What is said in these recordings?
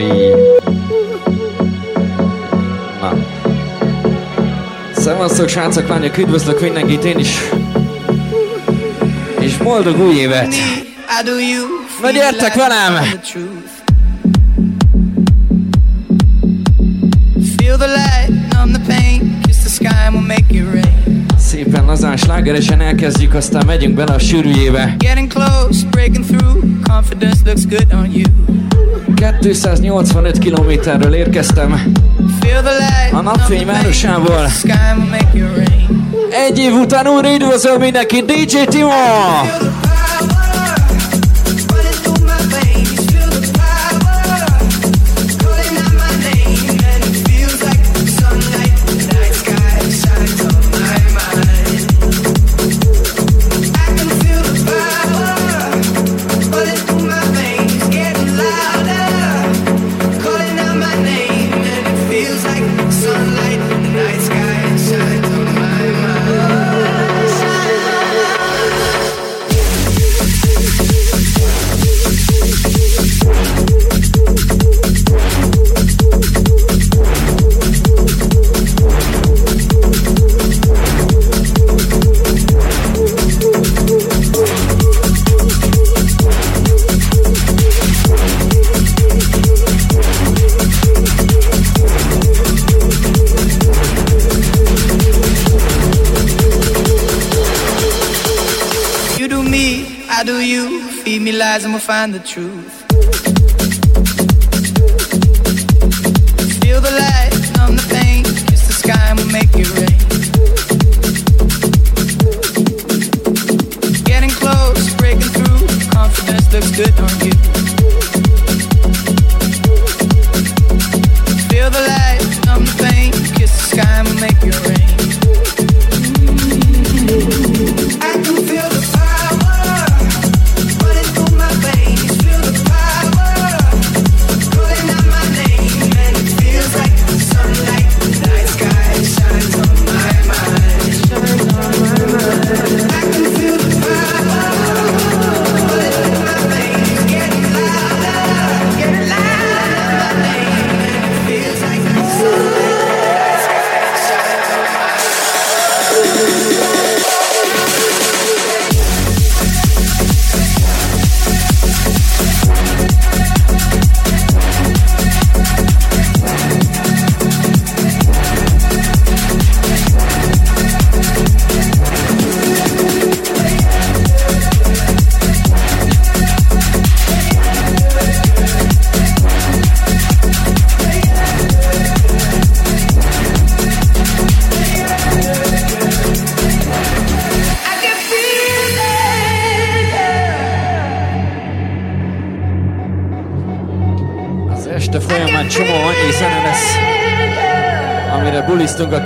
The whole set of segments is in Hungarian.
Hey. Na. Szevasztok, srácok, lányok, üdvözlök mindenkit, én is. És boldog új évet! Na gyertek velem! Szépen lazán slágeresen elkezdjük, aztán megyünk bele a sűrűjébe. Getting close, breaking through, confidence looks good on you. 285 kilométerről érkeztem a napfény városából. Egy év után újra üdvözöl mindenki DJ Timo! Find the truth.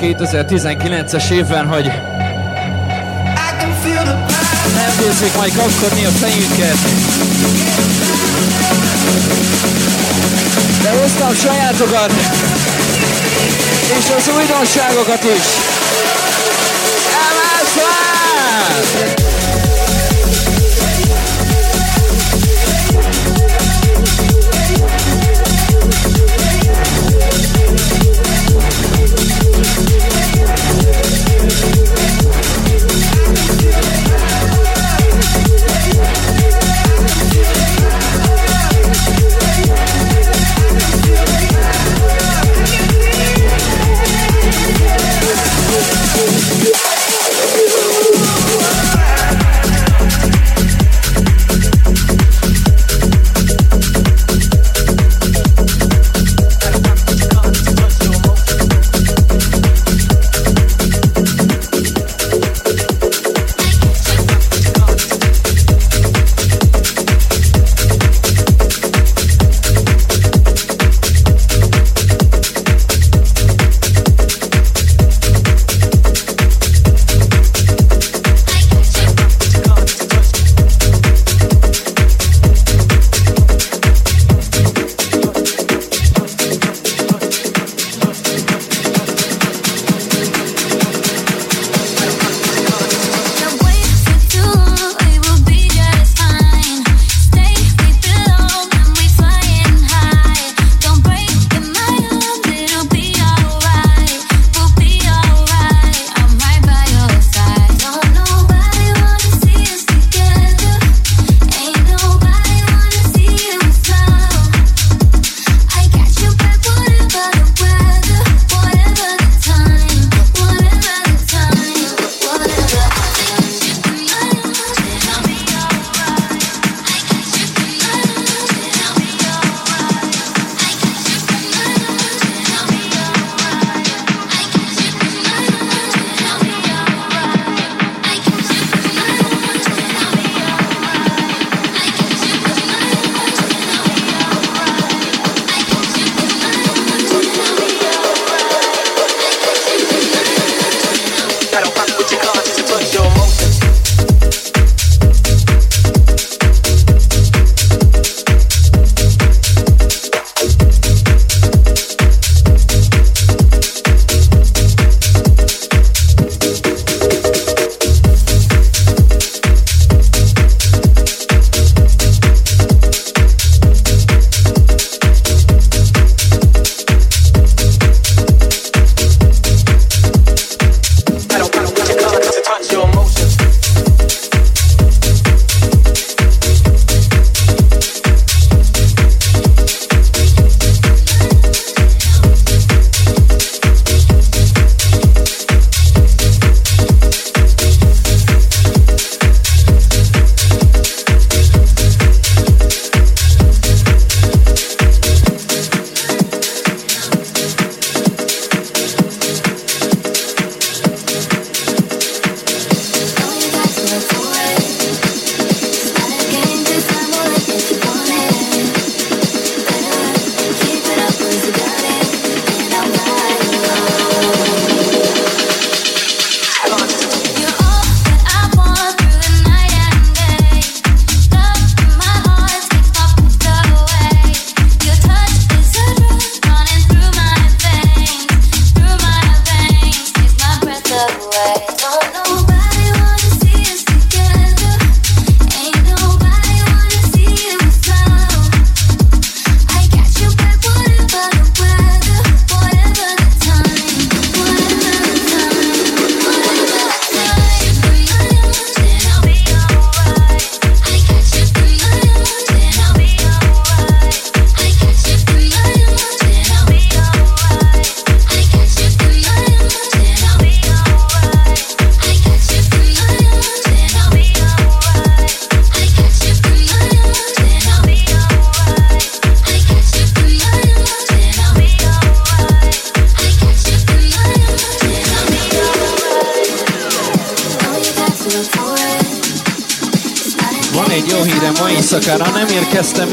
2019-es évben, hogy elkezdjük majd kapkodni a fejünket. De hoztam sajátokat, és az újdonságokat is. Emelsz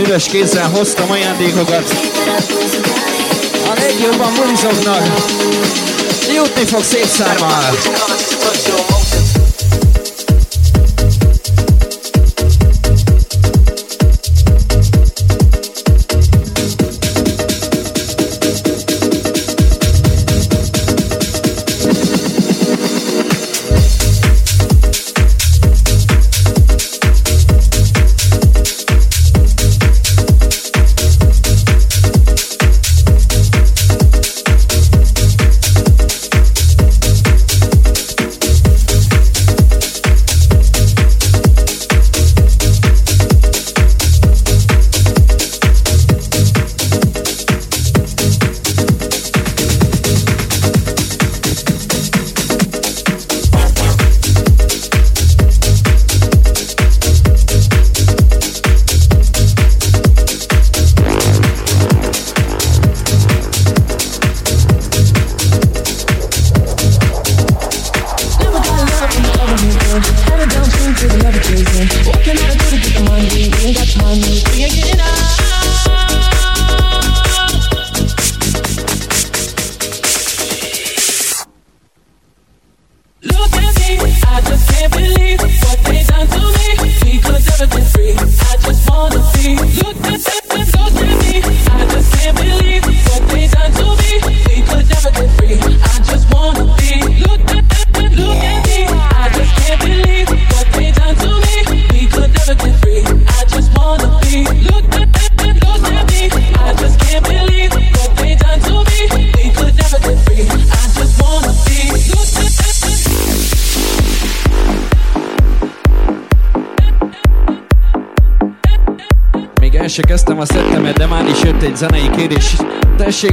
üres kézzel hoztam ajándékokat. A legjobban bulizoknak jutni fog szép szármal.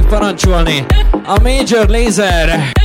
parancsolni. A Major Laser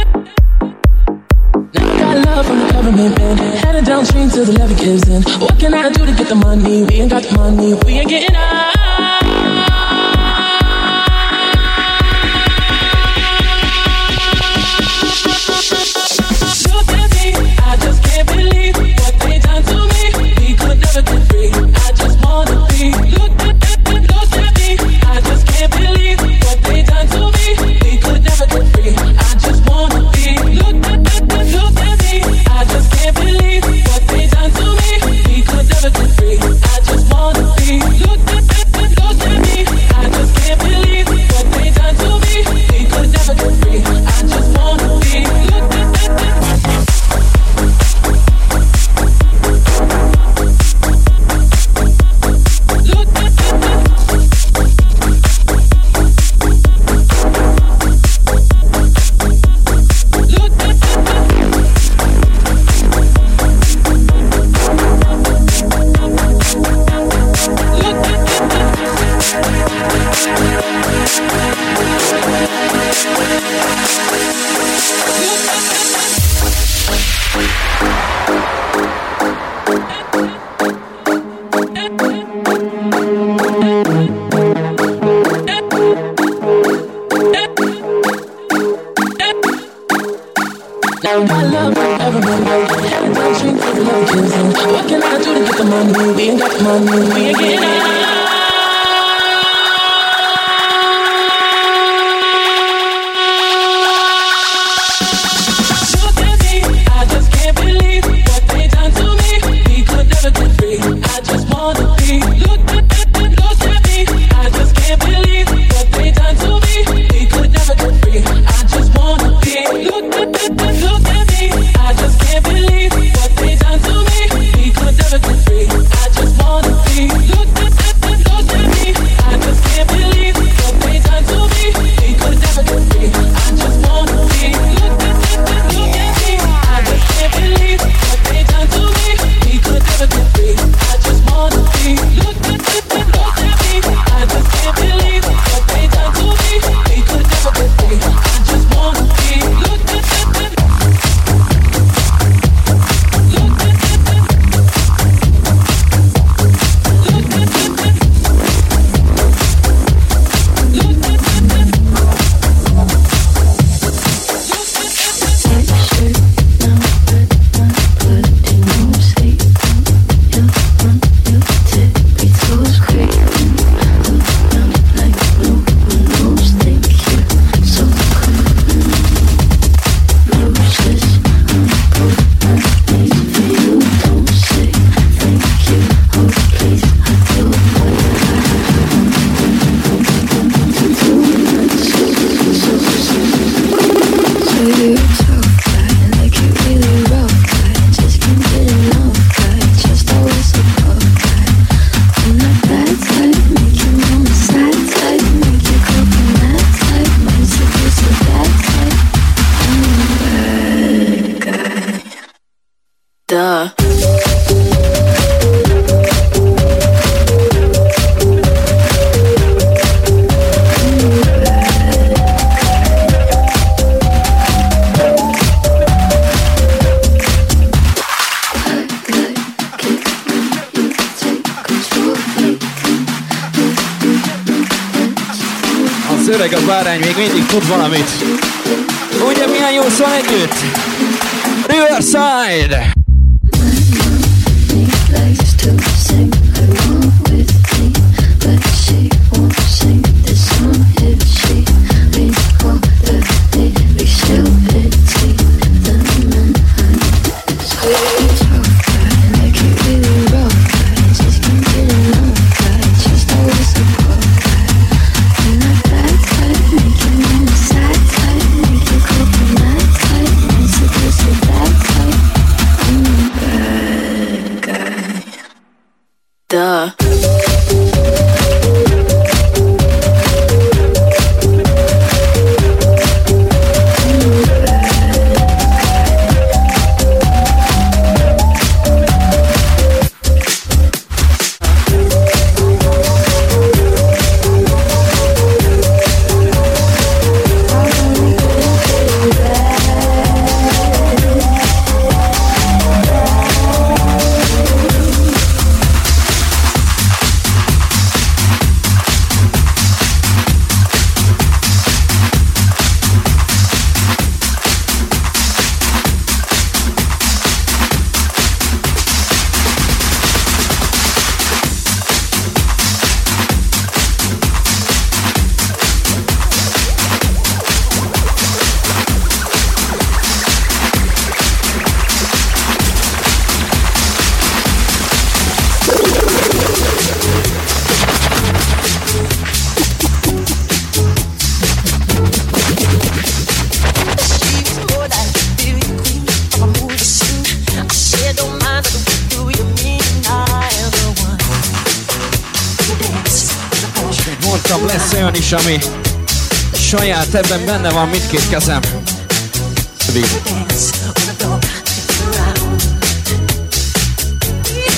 ebben benne van mindkét kezem.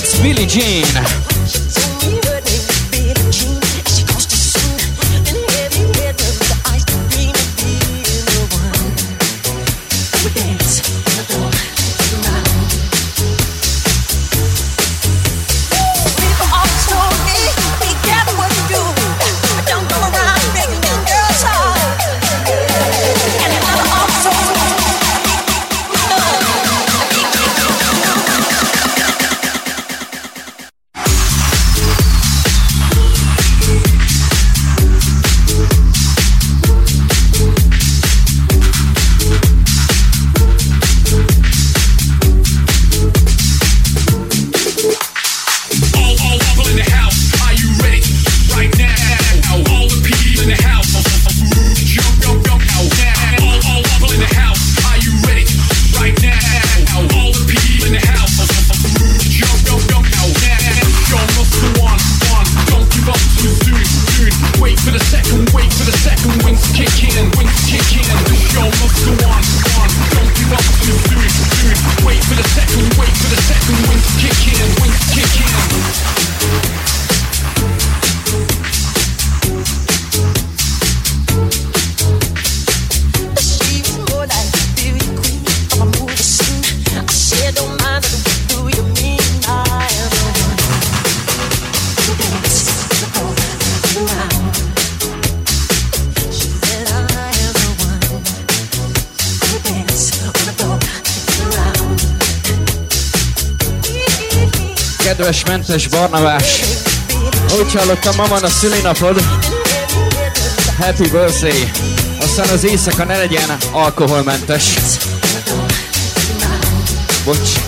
It's Billie Jean. Kedves mentes Barnabás. Úgy hallottam, ma van a szülinapod. Happy birthday. Aztán az éjszaka ne legyen alkoholmentes. Bocs.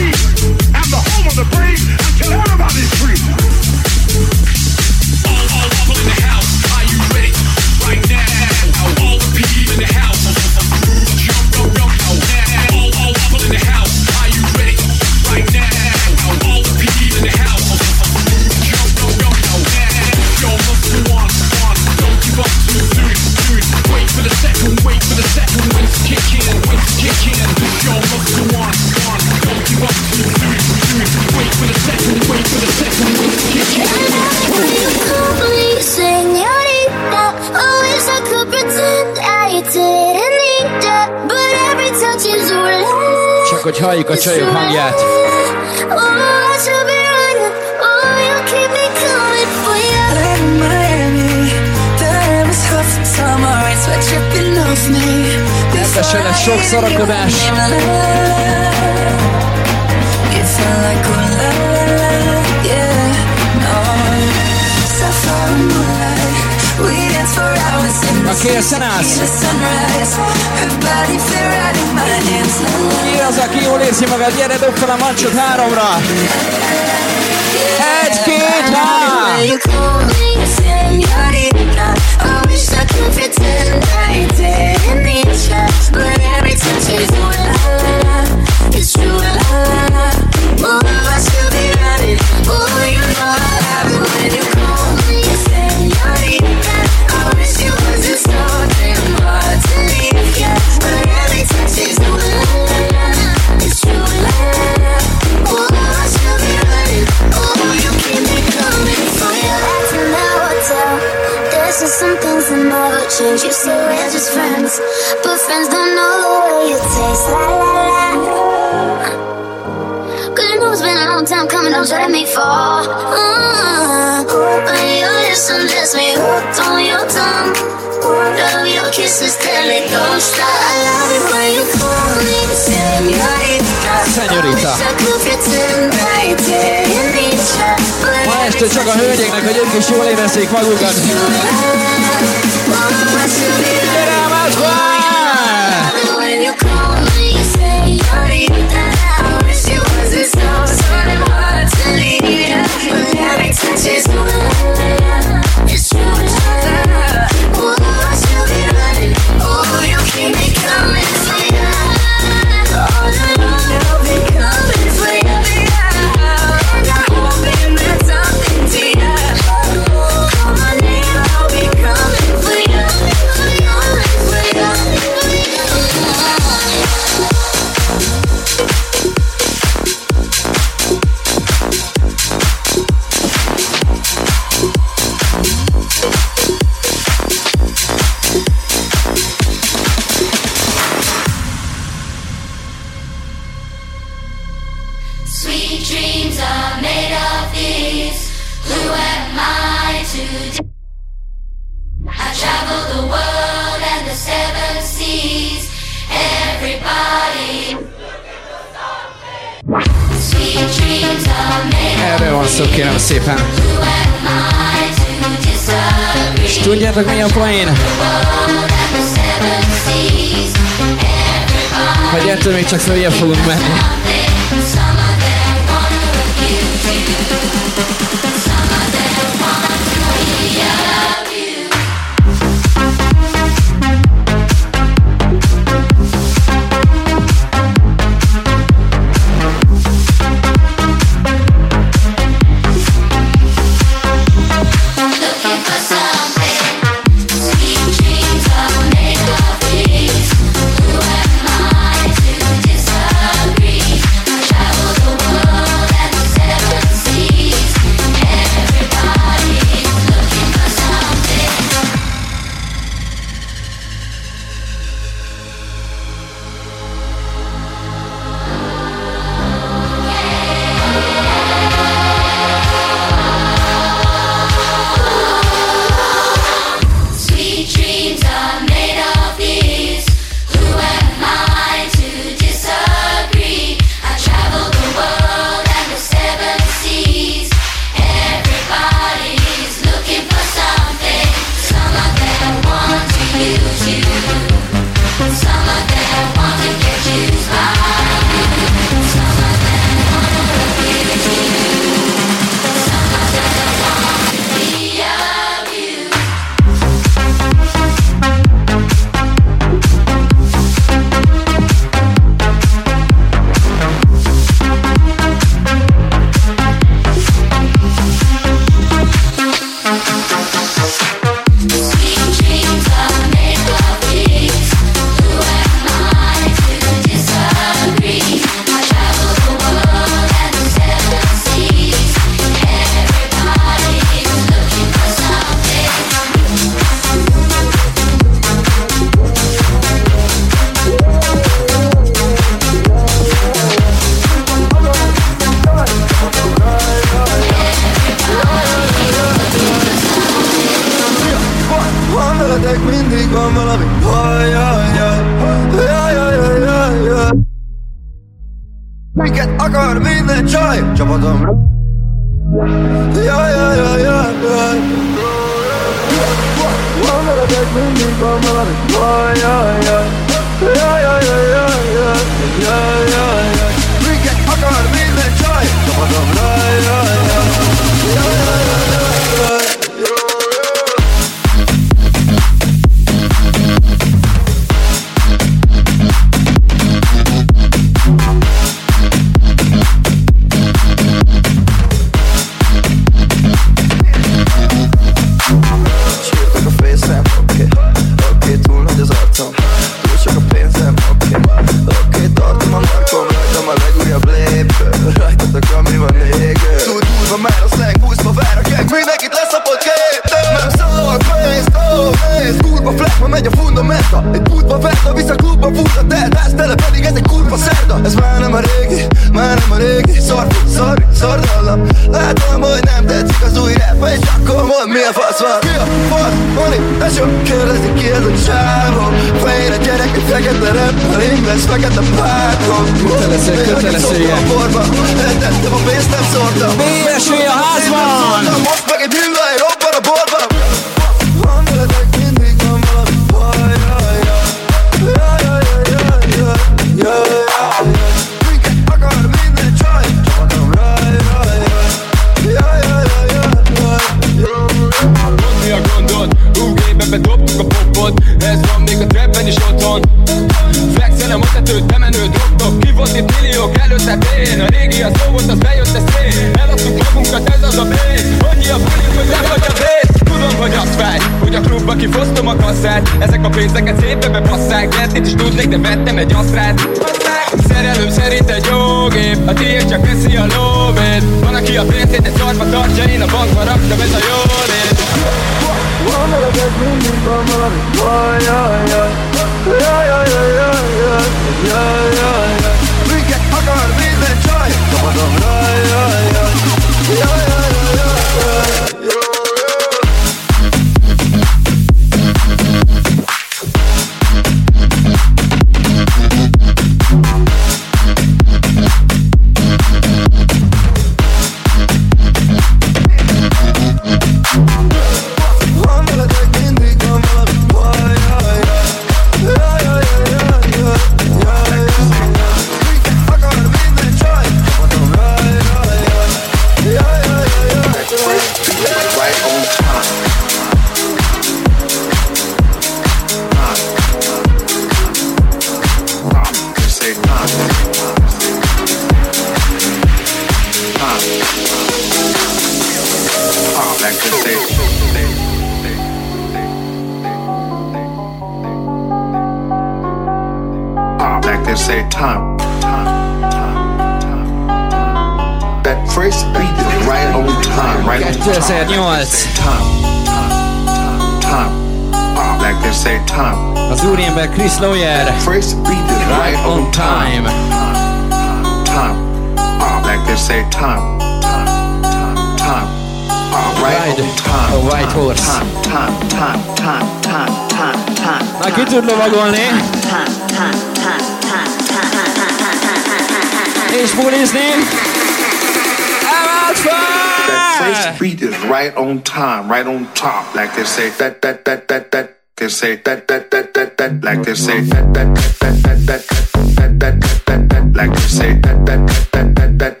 they say that that that that that they say that that that that that like they say that that that that that that that that that like they say that that that that that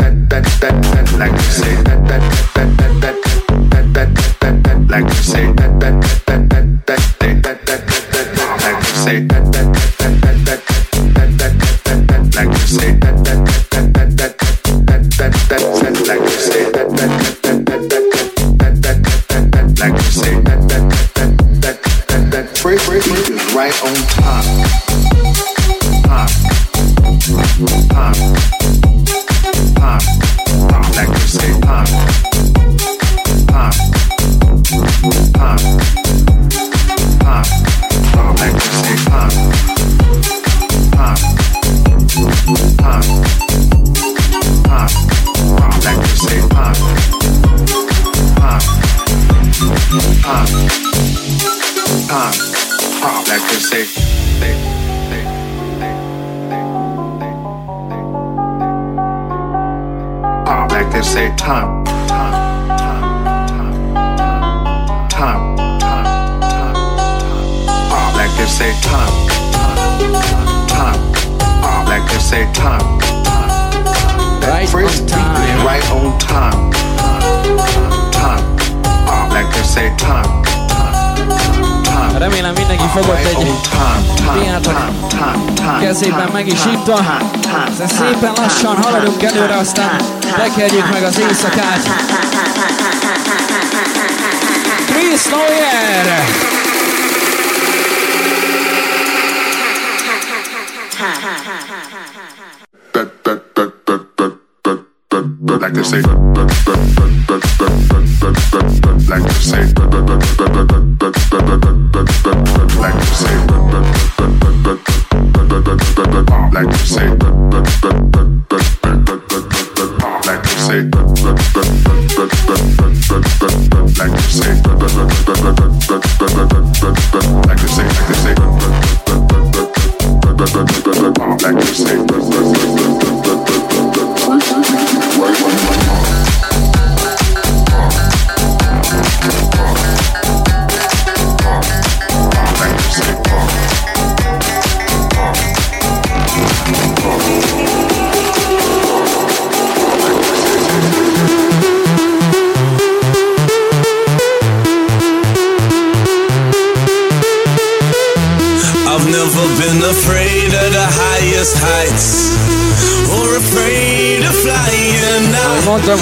that that that that like they say that that that that that that that that like they say that that fogott egy piát kezében meg is itta. Aztán szépen lassan haladunk előre, aztán tekerjük meg az éjszakát. Chris Noyer! Like they say.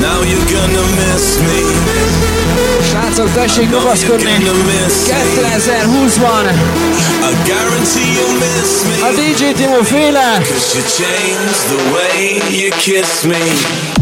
Now you're gonna miss me. Srácok, tessék rugaszkodni! 2020-ban a DJ Timo féle! Cause you changed the way you kiss me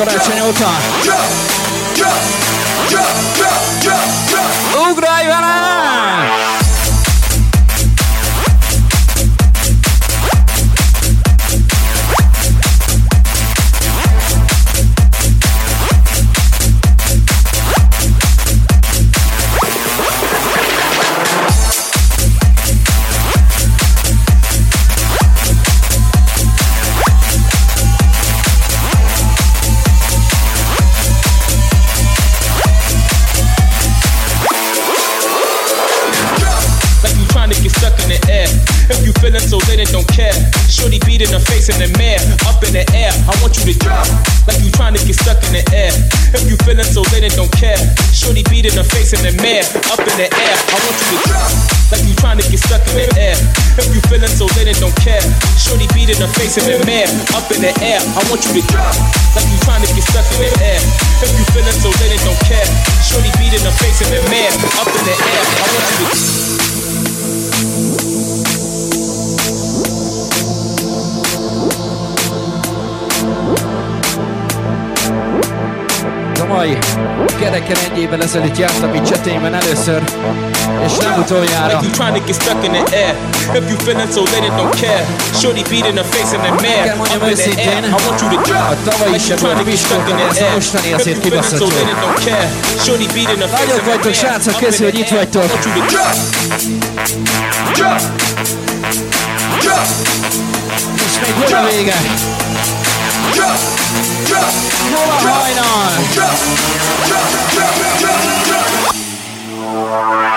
con el señor K. care, shorty beat in the face in the man up in the air. I want you to. Kereken egy évvel ezelőtt jártam itt Csetényben először, és nem utoljára. Like you trying to get stuck in the air. If you feeling so late and don't care. Shorty beat in the face in the mirror. Kell mondjam őszintén, a tavalyi sem volt viskók, ez a mostani azért kibaszott jó. Nagyok vagytok, srácok, köszi, hogy itt vagytok. És még hol a vége? Hol a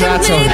hajnal? srácok! Szóljon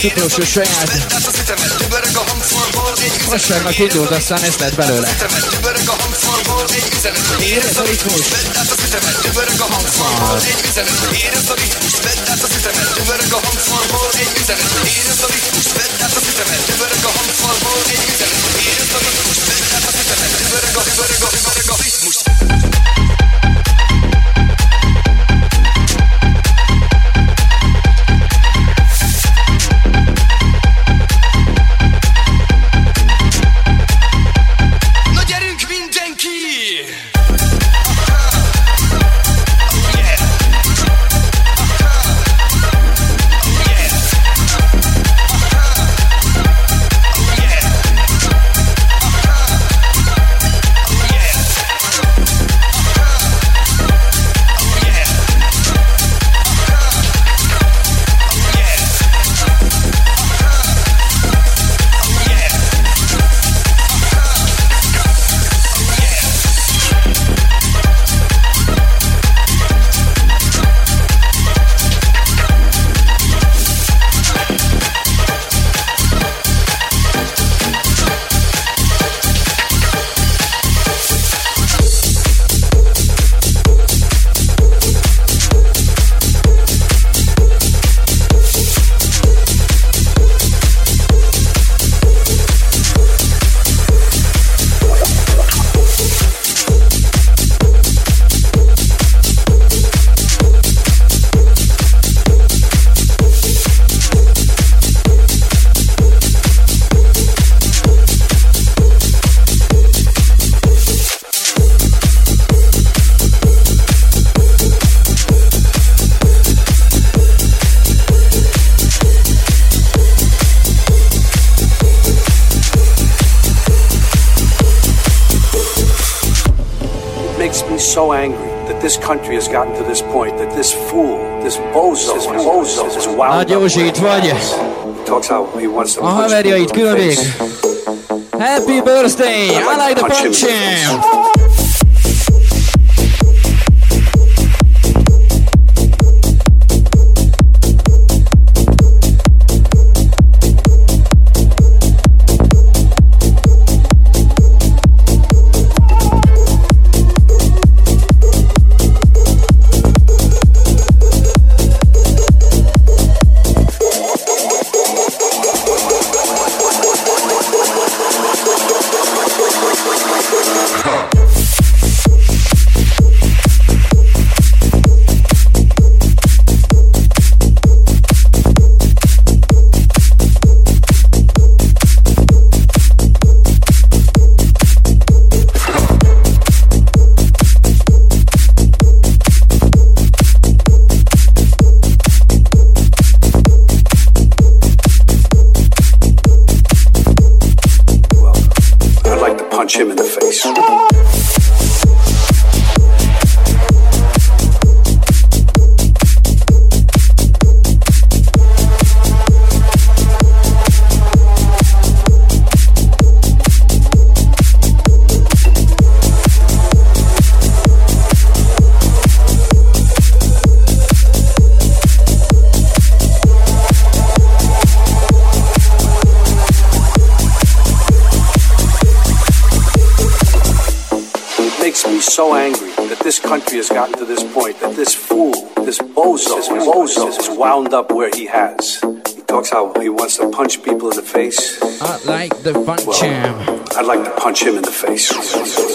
az utolsó saját. Vasárnak indult, aztán ez lett belőle. Érez a ritmus. Érez a ritmus. This country has gotten to this point, that this fool, this bozo, this bozo, this wild Nagy Józsi, itt vagy? talks how he wants to A haverjait különvég. Happy birthday! I like the punch him! Wound up where he has. He talks how he wants to punch people in the face. I like the punch well, him. I'd like to punch him in the face.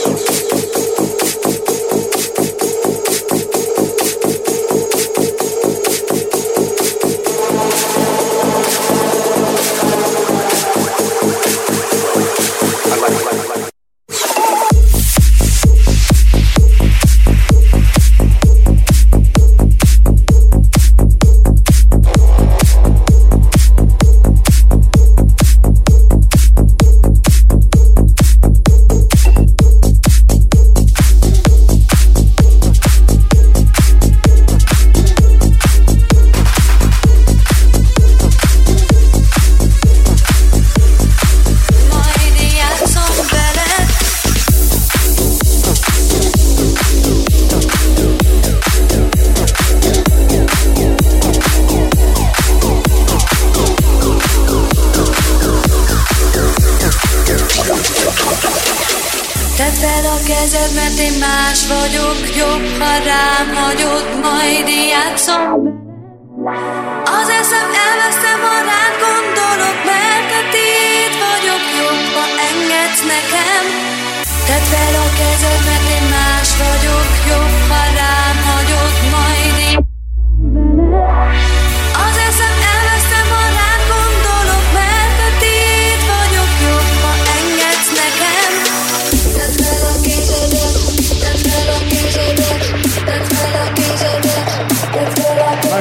hiszed, mert én más vagyok, jobb, ha rám hagyod, majd játszom. Az eszem elveszem, ha rád gondolok, mert a tiéd vagyok, jobb, ha engedsz nekem. Tedd fel a kezed, mert én más vagyok, jobb, ha rám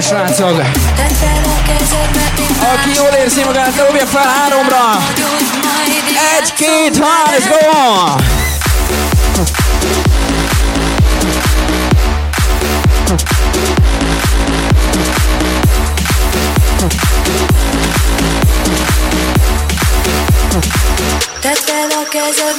srácok! Aki jól érzi magát, dobja fel háromra! Egy, két, három, let's go! Tedd fel a kezed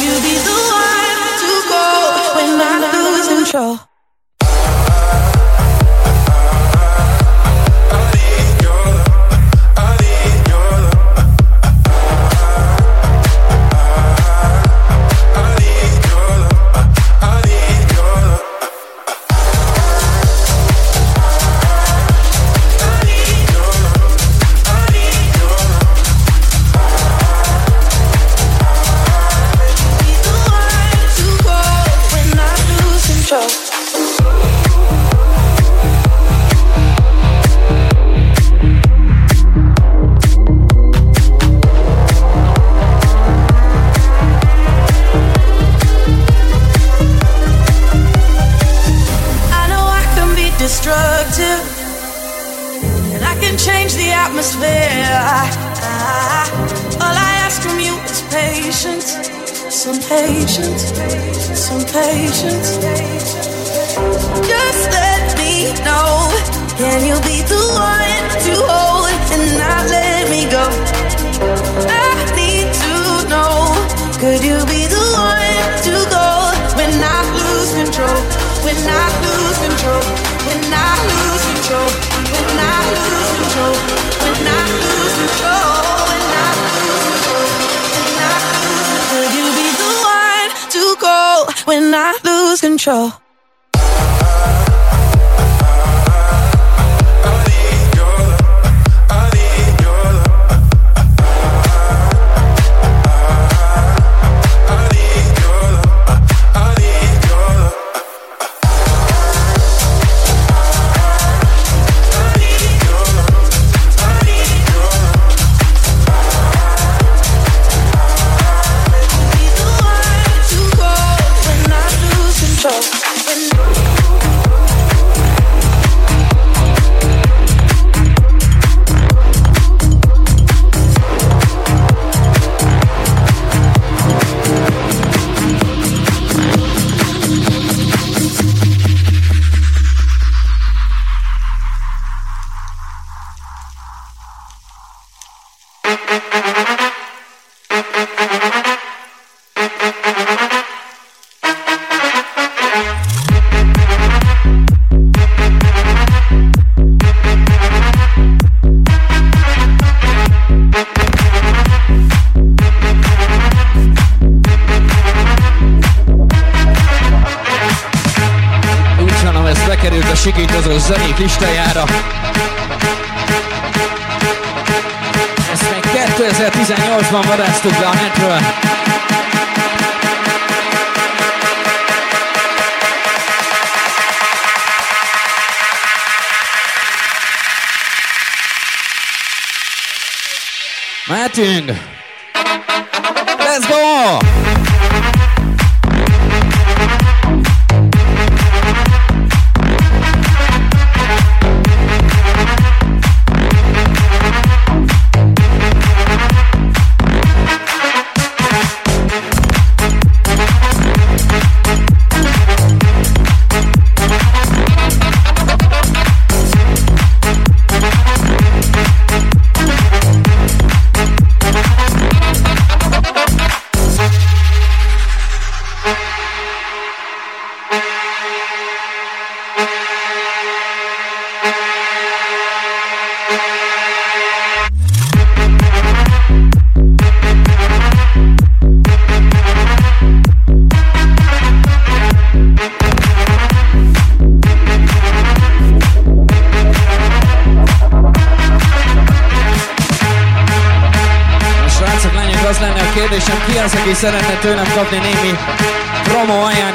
you be the one to go when I lose control?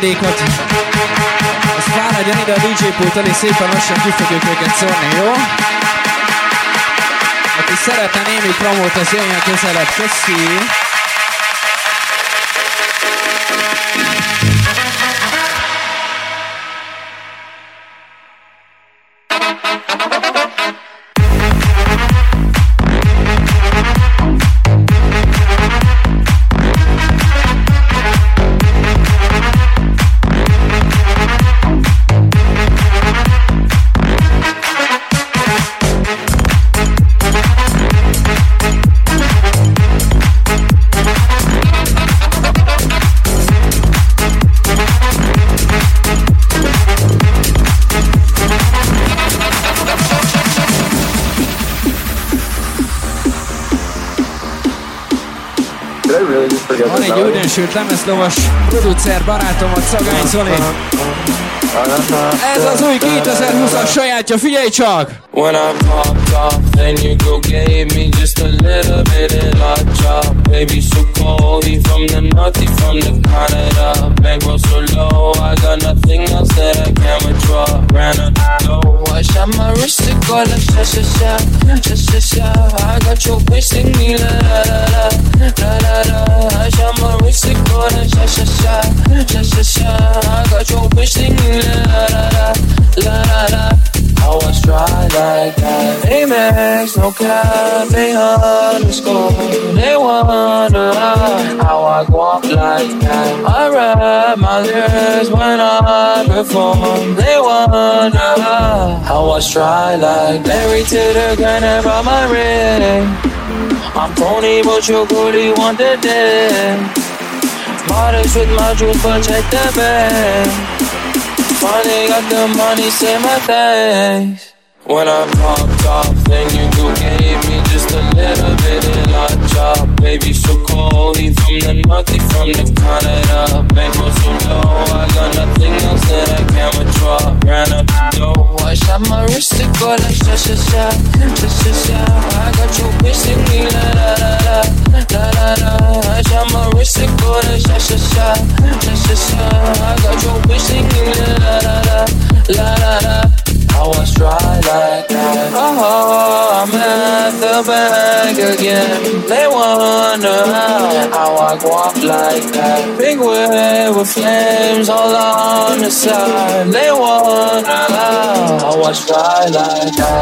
Ajándékot? Az fáradjon ide a DJ pult és szépen lassan ki fogjuk őket szólni, jó? Aki szeretne némi promót, az jöjjön közelebb. Köszi! Újdonsült lemezlovas producer barátomat, Szagány Zoli. Ez az új 2020-as sajátja, figyelj csak! When I popped off, then you go gave me just a little bit of la chop. Baby, so cold, he from the north, he from the Canada. Bankroll so low, I got nothing else that I can withdraw. Ran up the I shot my wrist to go like sha sha sha, sha sha sha. I got your bitch sing me la la la la la la. I shot my wrist to go like sha sha sha, sha sha sha. I got your bitch sing me la la la la la la. I was dry like that. Amex, no cap, they underscore. They wonder how I walk like that. I rap my lyrics when I perform. They wonder how I try like Married to the grind and brought my ring. I'm Tony, but you're good, you want the day. Modest with my juice, but check the bag. Finally got the money, say my thanks. When I'm popped off, then you go gave me just a little bit of la chop. Baby, so cold, he from the north, he from the Canada. Bankroll so low, I got nothing else that I can withdraw. Ran up the dough, I shot my wrist to go like sha sha sha, sha sha sha. I got your bitch singing la la la la, la la la. I shot my wrist to go like sha sha sha, sha sha sha. I got your bitch singing la la la la, la la la. I was dry like that. Oh, I'm at the bank again. They wonder how, how I walk like that. Big wave with flames all on the side. They wonder how I was dry like that.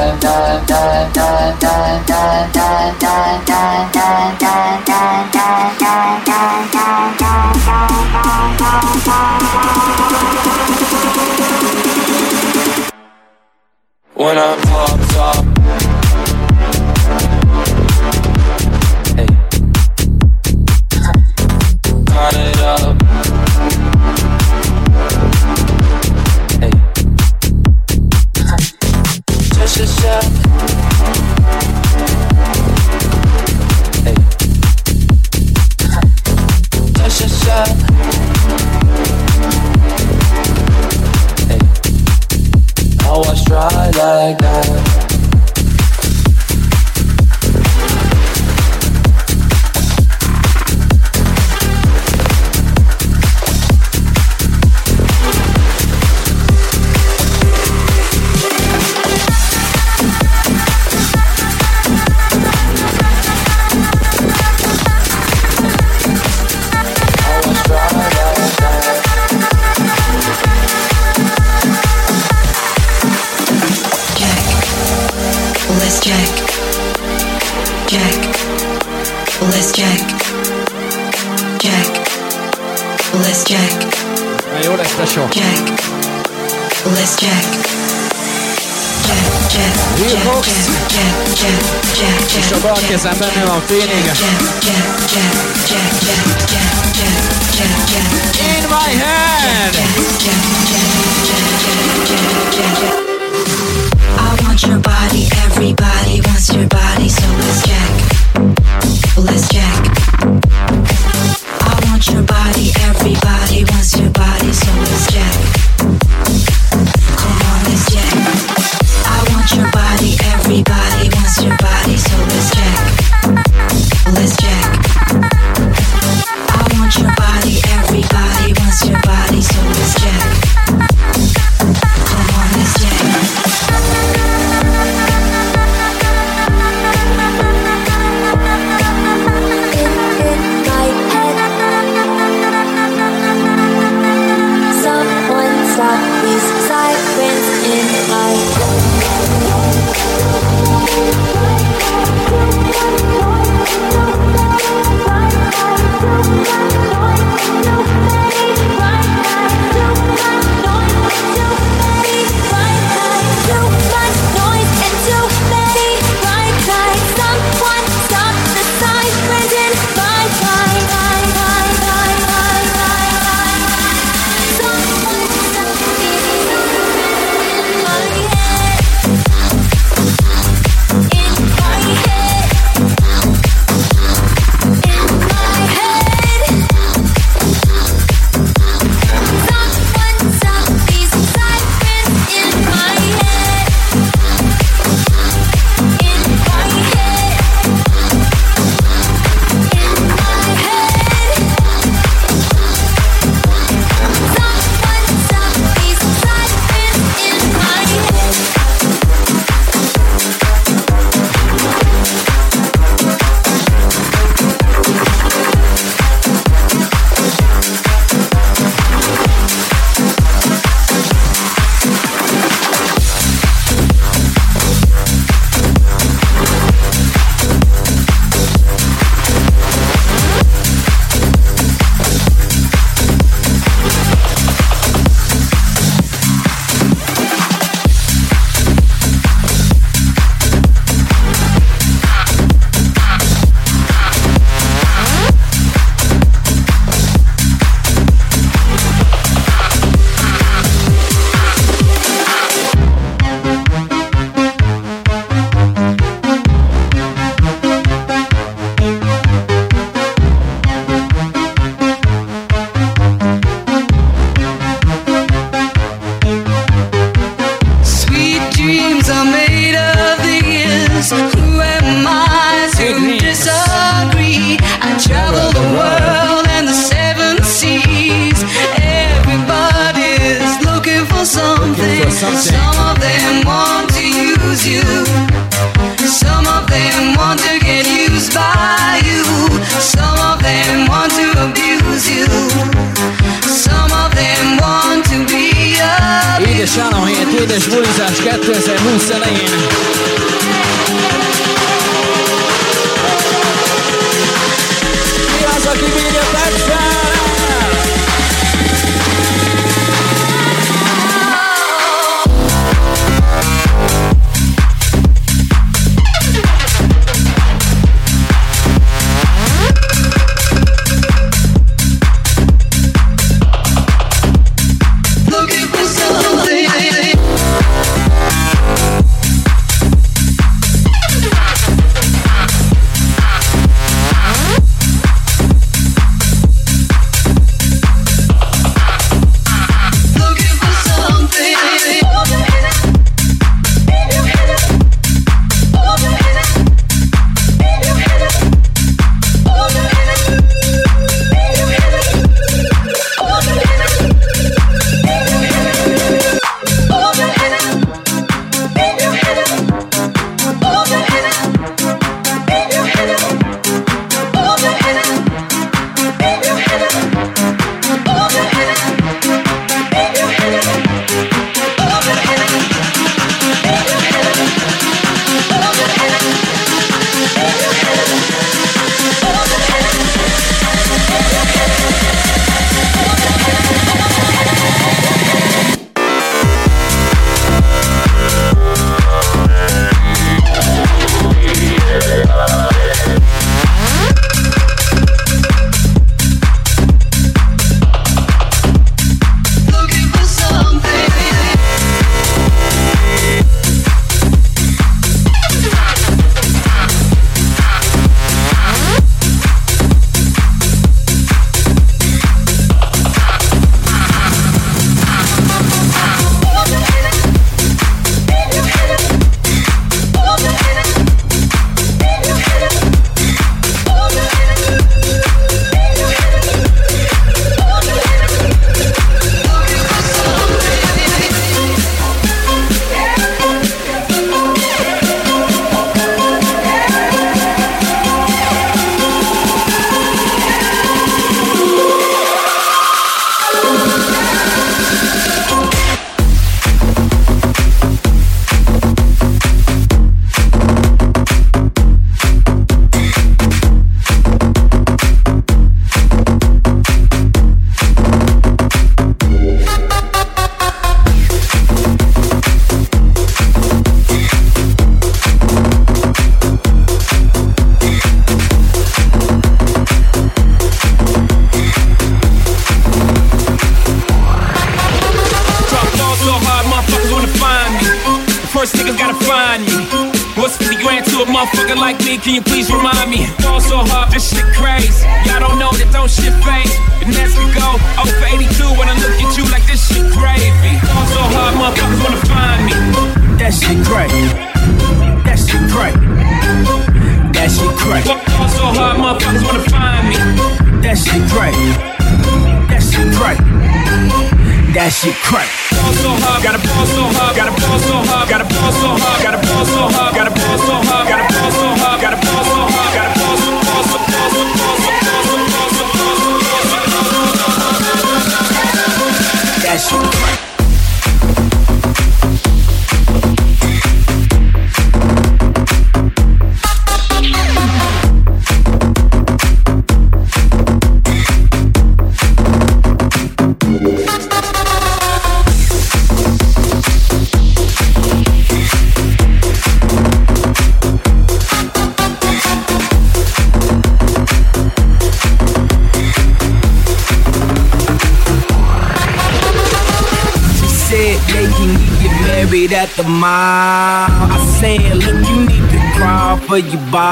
Big Bang.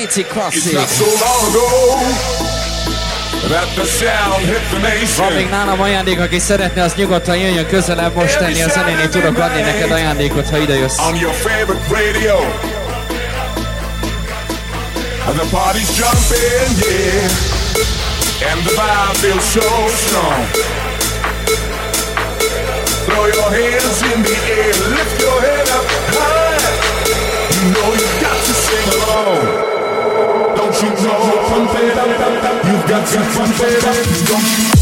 Pici klasszik. Van még nálam ajándék, aki szeretne, az nyugodtan jöjjön közelebb most tenni a zenénél tudok adni neked ajándékot, ha ide jössz. I'm your favorite radio. And the party's jumping, yeah. And the vibe feels so strong. Throw your hands in the air, lift your head up high. You know you got to sing along. You know? Pump it up, you've got to pump it up.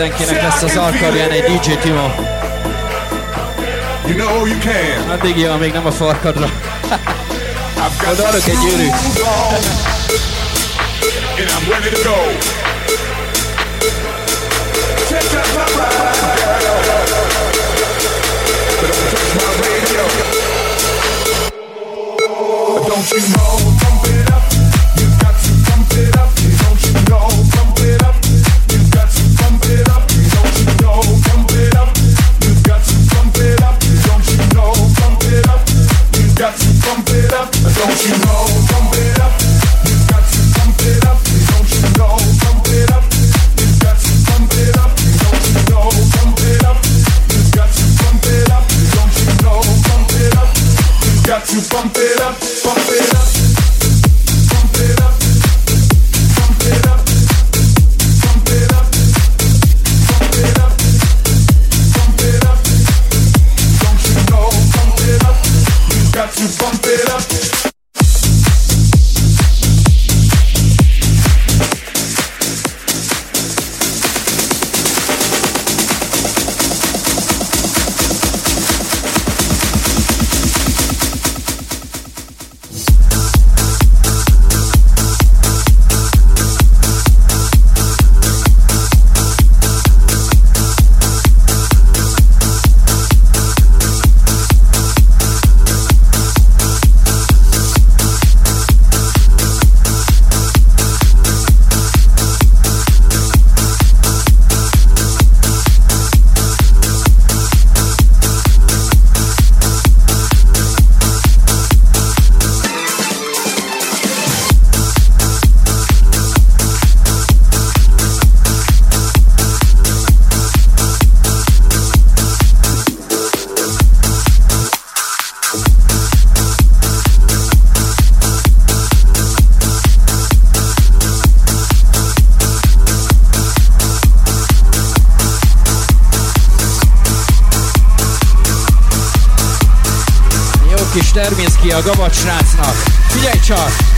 Mindenkinek lesz az alkarján egy DJ Timo. You know you can. Addig jó, amíg nem a farkadra. Oda adok egy gyűrű. And I'm ready to go. Check out my ride. But don't touch my radio. Don't you know? Ki a gabacs srácnak. Figyelj csak!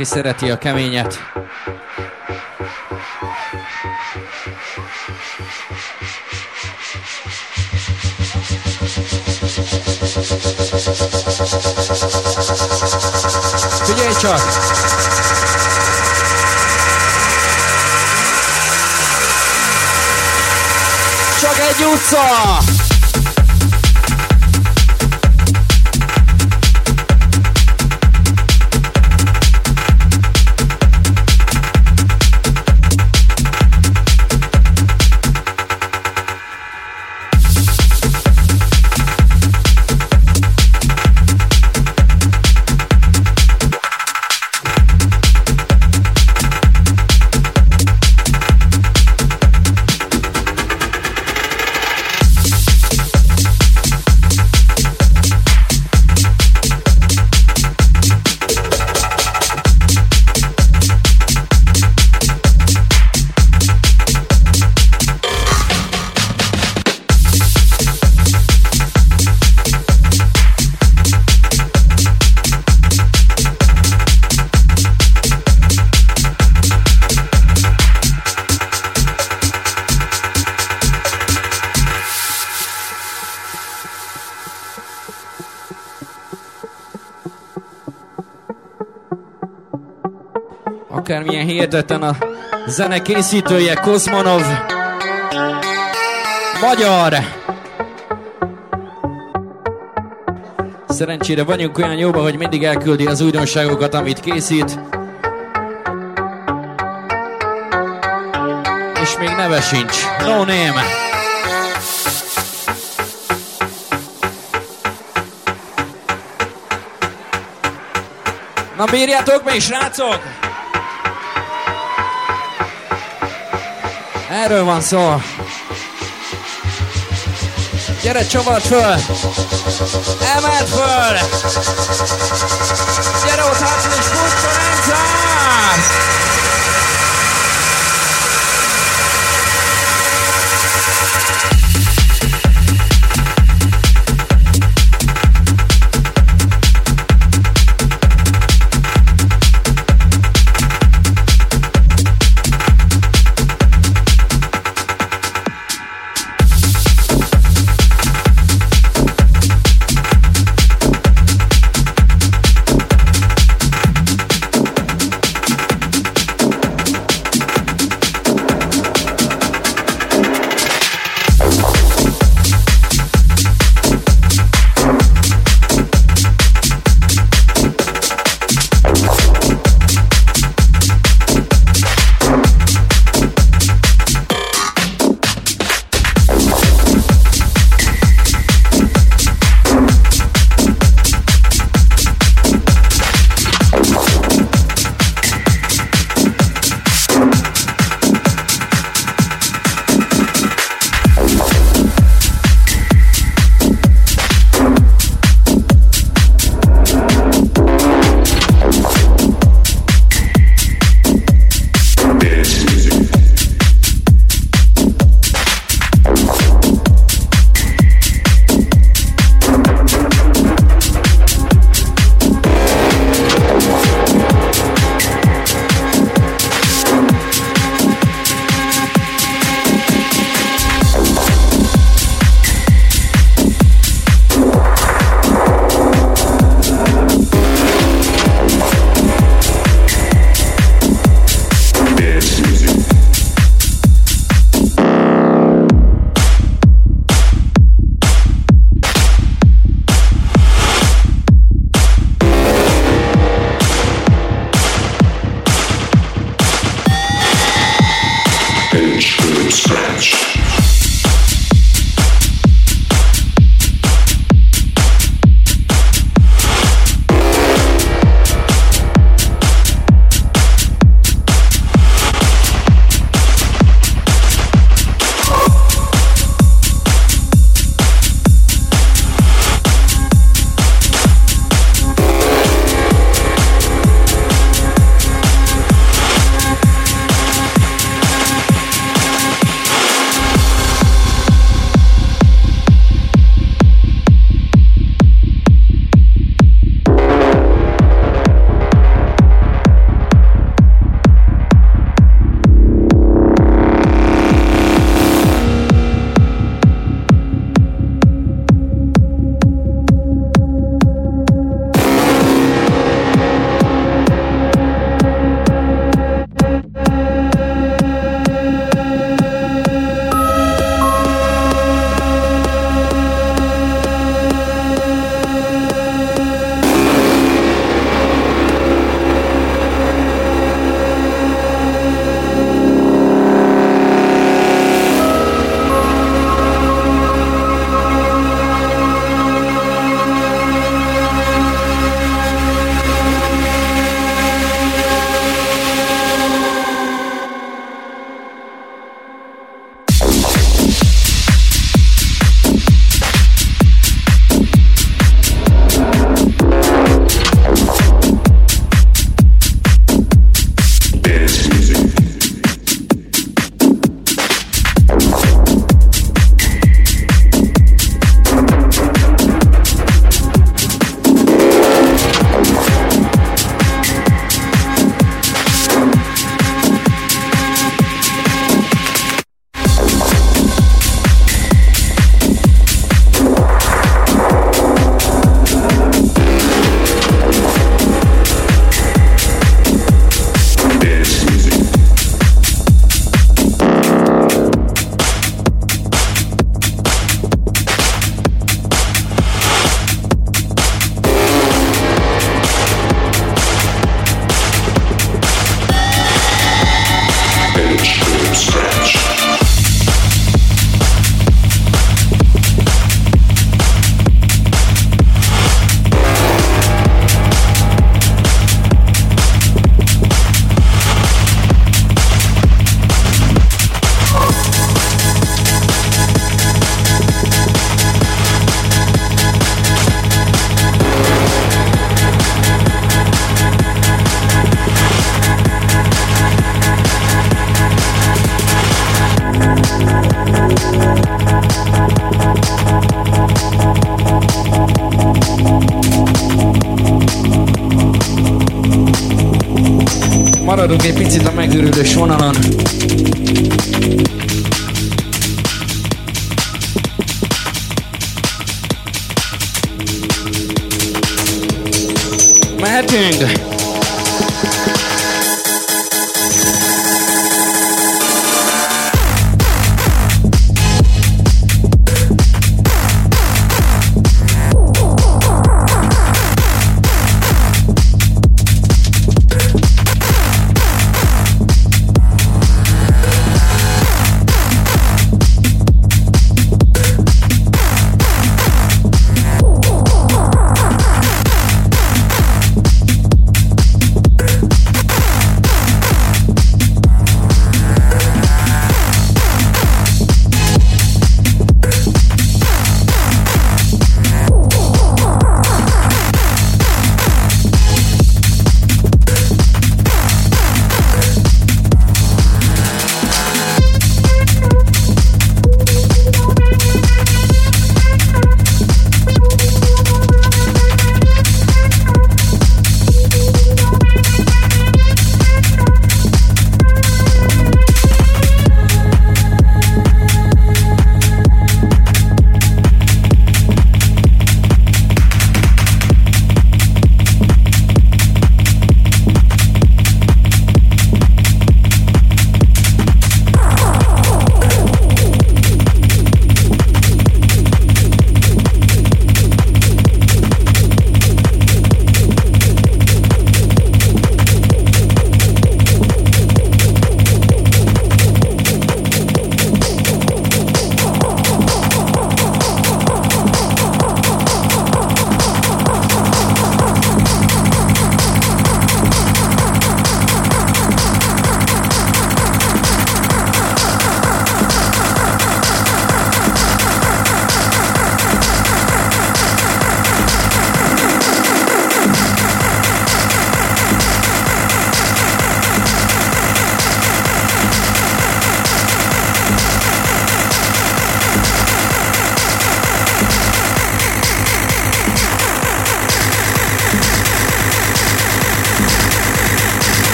Aki szereti a keményet? Figyelj csak! Csak egy utca! Hihetetlen a zene készítője, Kozmonov. Magyar. Szerencsére vagyunk olyan jóba, hogy mindig elküldi az újdonságokat, amit készít. És még neve sincs. No name. Na bírjátok még, srácok! Erről van szó. Gyere, csavart föl! Emeld föl!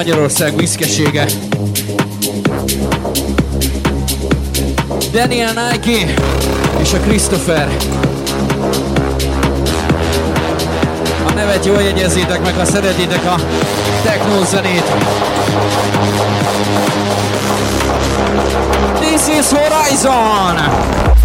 Magyarország viszkesége. Daniel Nike és a Christopher. A nevet jól jegyezzétek meg, ha szeretitek a techno zenét. This is Horizon!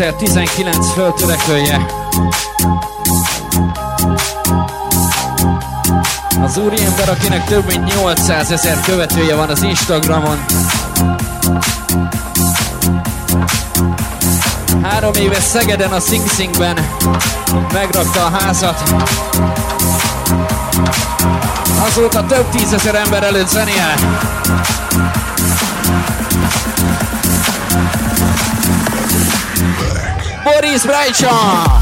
2019 föltörekvője. Az úriember, akinek több mint 800 ezer követője van az Instagramon. Három éves Szegeden a Sing Singben megrakta a házat. Azóta több tízezer ember előtt zenél. Boris Brajčan.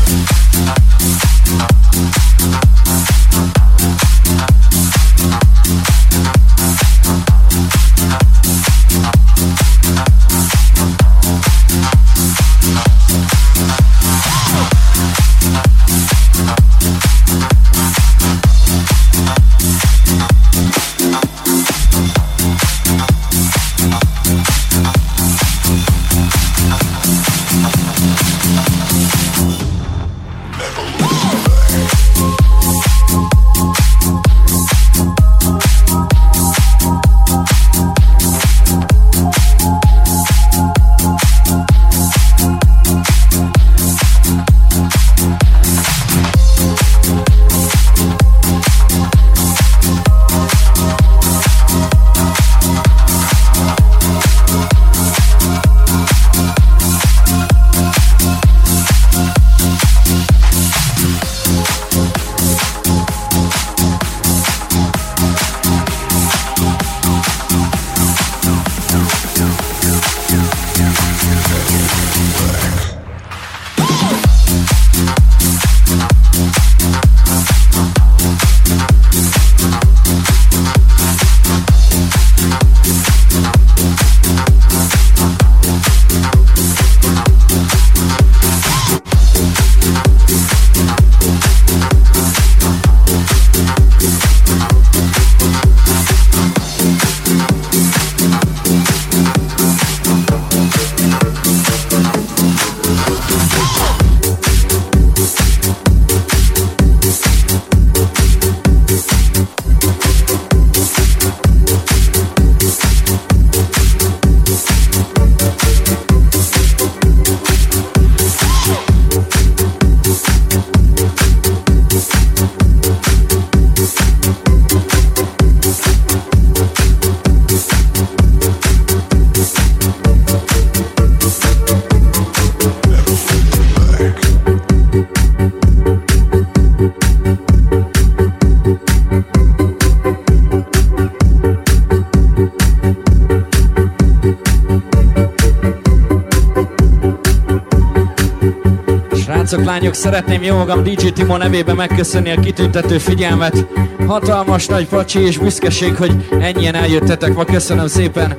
Brajcsa! lányok, szeretném jó magam DJ Timo nevében megköszönni a kitüntető figyelmet. Hatalmas nagy pacsi és büszkeség, hogy ennyien eljöttetek ma, köszönöm szépen.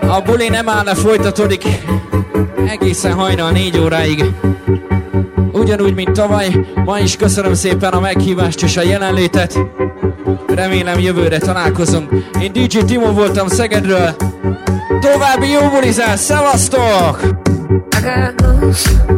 A buli nem állna, folytatódik egészen hajnal négy óráig. Ugyanúgy, mint tavaly, ma is köszönöm szépen a meghívást és a jelenlétet. Remélem jövőre találkozunk. Én DJ Timo voltam Szegedről. További jó bulizás, szevasztok! I got ghosts.